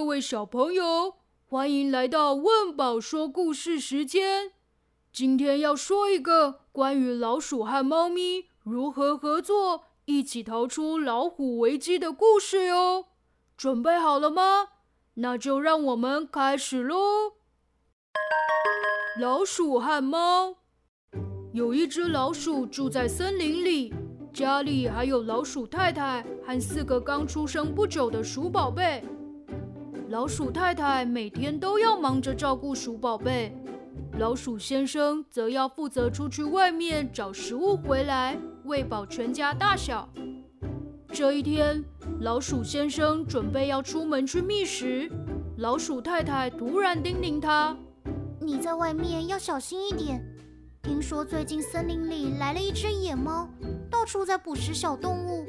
各位小朋友，欢迎来到问宝说故事时间。今天要说一个关于老鼠和猫咪如何合作，一起逃出老虎危机的故事哟。准备好了吗？那就让我们开始喽。老鼠和猫。有一只老鼠住在森林里，家里还有老鼠太太和四个刚出生不久的鼠宝贝。老鼠太太每天都要忙着照顾鼠宝贝，老鼠先生则要负责出去外面找食物回来，喂饱全家大小。这一天，老鼠先生准备要出门去觅食，老鼠太太突然叮咛他：“你在外面要小心一点，听说最近森林里来了一只野猫，到处在捕食小动物。”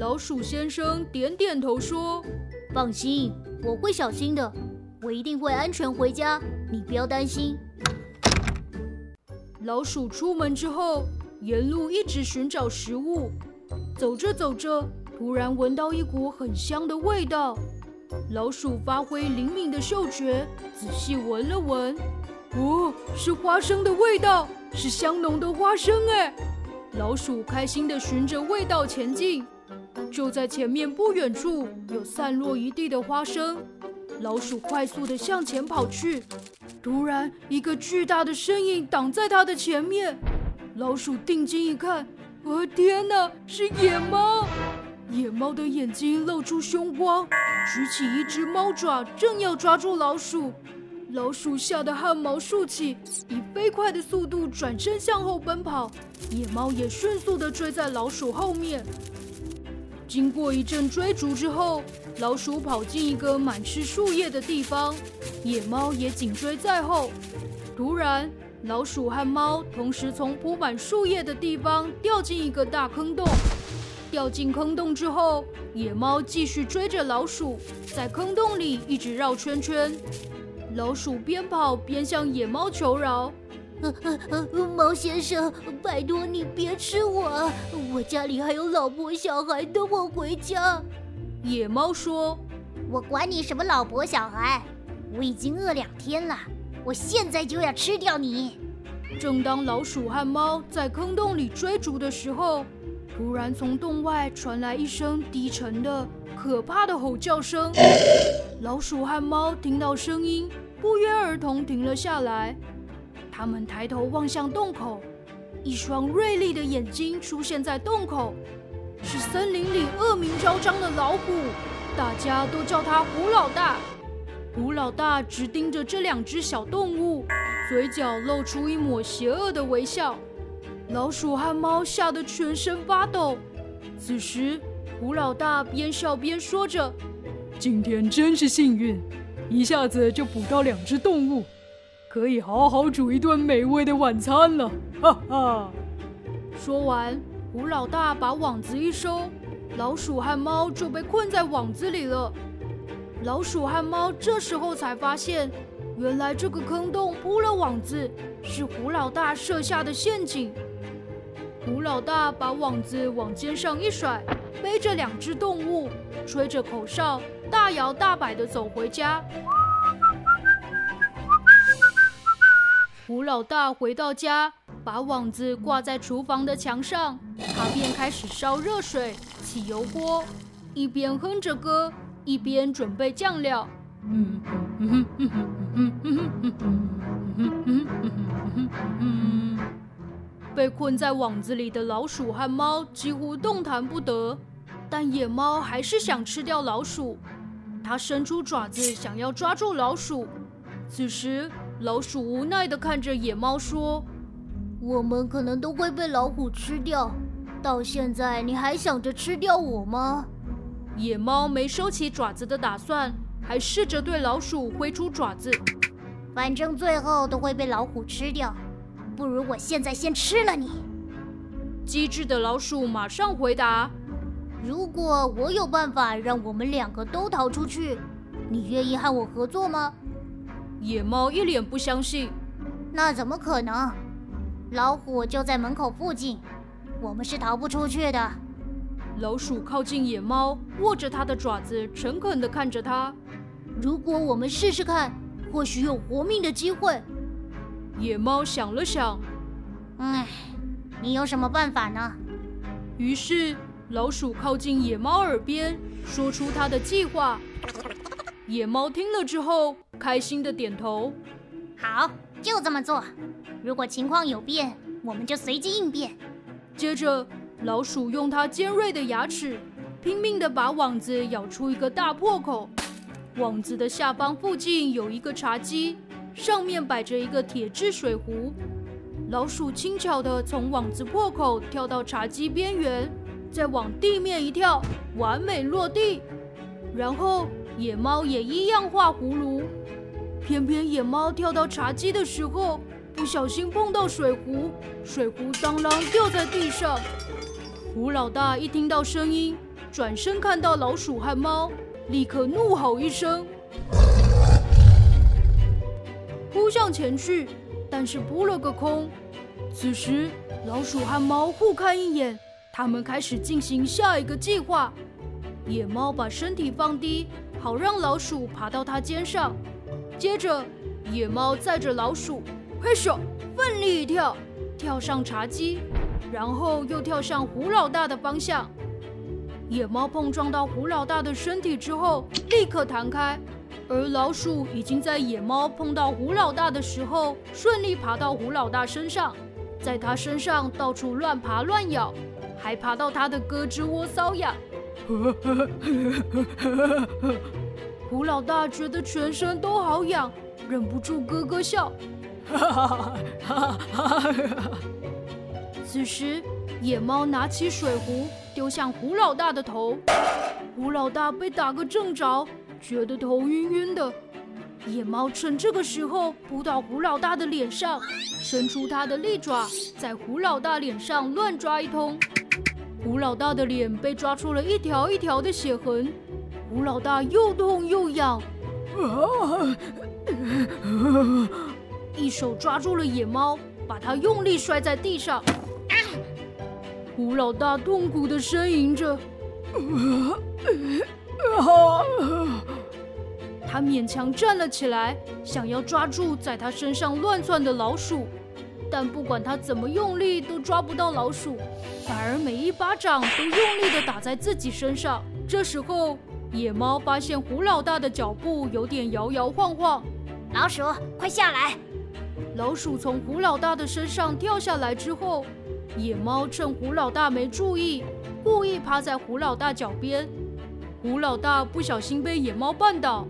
老鼠先生点点头说：“放心。”我会小心的，我一定会安全回家，你不要担心。老鼠出门之后，沿路一直寻找食物，走着走着，突然闻到一股很香的味道。老鼠发挥灵敏的嗅觉，仔细闻了闻，哦，是花生的味道，是香浓的花生哎！老鼠开心地循着味道前进。就在前面不远处，有散落一地的花生。老鼠快速地向前跑去，突然，一个巨大的身影挡在它的前面。老鼠定睛一看，哦天哪，是野猫！野猫的眼睛露出凶光，举起一只猫爪，正要抓住老鼠。老鼠吓得汗毛竖起，以飞快的速度转身向后奔跑。野猫也迅速地追在老鼠后面。经过一阵追逐之后，老鼠跑进一个满是树叶的地方，野猫也紧追在后。突然，老鼠和猫同时从铺满树叶的地方掉进一个大坑洞。掉进坑洞之后，野猫继续追着老鼠，在坑洞里一直绕圈圈。老鼠边跑边向野猫求饶。呃呃呃，猫先生，拜托你别吃我，我家里还有老婆小孩等我回家。野猫说：“我管你什么老婆小孩，我已经饿两天了，我现在就要吃掉你。”正当老鼠和猫在坑洞里追逐的时候，突然从洞外传来一声低沉的、可怕的吼叫声。老鼠和猫听到声音，不约而同停了下来。他们抬头望向洞口，一双锐利的眼睛出现在洞口，是森林里恶名昭彰的老虎，大家都叫他虎老大。虎老大直盯着这两只小动物，嘴角露出一抹邪恶的微笑。老鼠和猫吓得全身发抖。此时，虎老大边笑边说着：“今天真是幸运，一下子就捕到两只动物。”可以好好煮一顿美味的晚餐了，哈哈！说完，胡老大把网子一收，老鼠和猫就被困在网子里了。老鼠和猫这时候才发现，原来这个坑洞铺了网子，是胡老大设下的陷阱。胡老大把网子往肩上一甩，背着两只动物，吹着口哨，大摇大摆地走回家。胡老大回到家，把网子挂在厨房的墙上，他便开始烧热水、起油锅，一边哼着歌，一边准备酱料。嗯嗯嗯嗯嗯嗯嗯嗯嗯嗯嗯嗯，被困在网子里的老鼠和猫几乎动弹不得，但野猫还是想吃掉老鼠，它伸出爪子想要抓住老鼠。此时，老鼠无奈地看着野猫说：“我们可能都会被老虎吃掉。到现在，你还想着吃掉我吗？”野猫没收起爪子的打算，还试着对老鼠挥出爪子。反正最后都会被老虎吃掉，不如我现在先吃了你。机智的老鼠马上回答：“如果我有办法让我们两个都逃出去，你愿意和我合作吗？”野猫一脸不相信：“那怎么可能？老虎就在门口附近，我们是逃不出去的。”老鼠靠近野猫，握着它的爪子，诚恳地看着它：“如果我们试试看，或许有活命的机会。野猫想了想，唉，你有什么办法呢？于是老鼠靠近野猫耳边，说出它的计划。野猫听了之后，开心地点头。好，就这么做。如果情况有变，我们就随机应变。接着，老鼠用它尖锐的牙齿，拼命地把网子咬出一个大破口。网子的下方附近有一个茶几，上面摆着一个铁质水壶。老鼠轻巧地从网子破口跳到茶几边缘，再往地面一跳，完美落地。然后野猫也一样画葫芦。偏偏野猫跳到茶几的时候，不小心碰到水壶，水壶当啷掉在地上。胡老大一听到声音，转身看到老鼠和猫，立刻怒吼一声，扑向前去，但是扑了个空。此时，老鼠和猫互看一眼，他们开始进行下一个计划。野猫把身体放低，好让老鼠爬到它肩上。接着，野猫载着老鼠，嘿咻，奋力一跳，跳上茶几，然后又跳向胡老大的方向。野猫碰撞到胡老大的身体之后，立刻弹开，而老鼠已经在野猫碰到胡老大的时候，顺利爬到胡老大身上，在他身上到处乱爬乱咬，还爬到他的胳肢窝搔痒。胡老大觉得全身都好痒，忍不住咯咯笑。此时，野猫拿起水壶丢向胡老大的头，胡老大被打个正着，觉得头晕晕的。野猫趁这个时候扑到胡老大的脸上，伸出它的利爪，在胡老大脸上乱抓一通。胡老大的脸被抓出了一条一条的血痕。胡老大又痛又痒，一手抓住了野猫，把它用力摔在地上。胡老大痛苦地呻吟着，他勉强站了起来，想要抓住在他身上乱窜的老鼠，但不管他怎么用力，都抓不到老鼠，反而每一巴掌都用力地打在自己身上。这时候，野猫发现胡老大的脚步有点摇摇晃晃，老鼠，快下来！老鼠从胡老大的身上跳下来之后，野猫趁胡老大没注意，故意趴在胡老大脚边。胡老大不小心被野猫绊倒，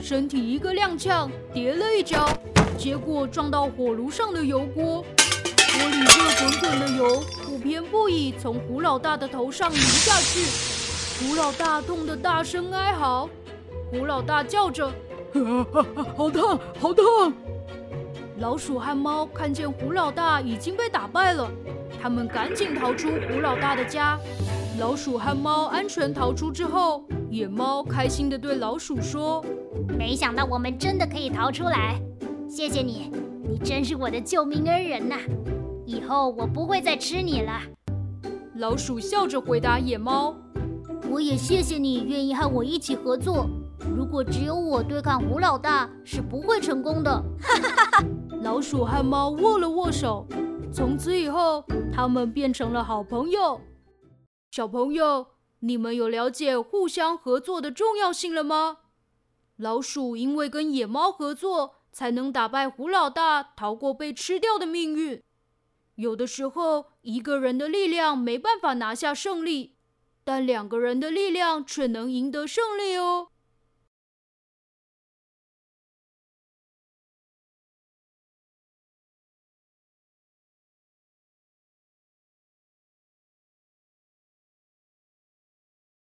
身体一个踉跄，跌了一跤，结果撞到火炉上的油锅，锅里热滚滚的油不偏不倚从胡老大的头上流下去。胡老大痛得大声哀嚎，胡老大叫着：“好烫，好烫！”老鼠和猫看见胡老大已经被打败了，他们赶紧逃出胡老大的家。老鼠和猫安全逃出之后，野猫开心地对老鼠说：“没想到我们真的可以逃出来，谢谢你，你真是我的救命恩人呐！以后我不会再吃你了。”老鼠笑着回答野猫。我也谢谢你愿意和我一起合作。如果只有我对抗胡老大，是不会成功的。哈哈哈！老鼠和猫握了握手，从此以后，他们变成了好朋友。小朋友，你们有了解互相合作的重要性了吗？老鼠因为跟野猫合作，才能打败胡老大，逃过被吃掉的命运。有的时候，一个人的力量没办法拿下胜利。但两个人的力量却能赢得胜利哦。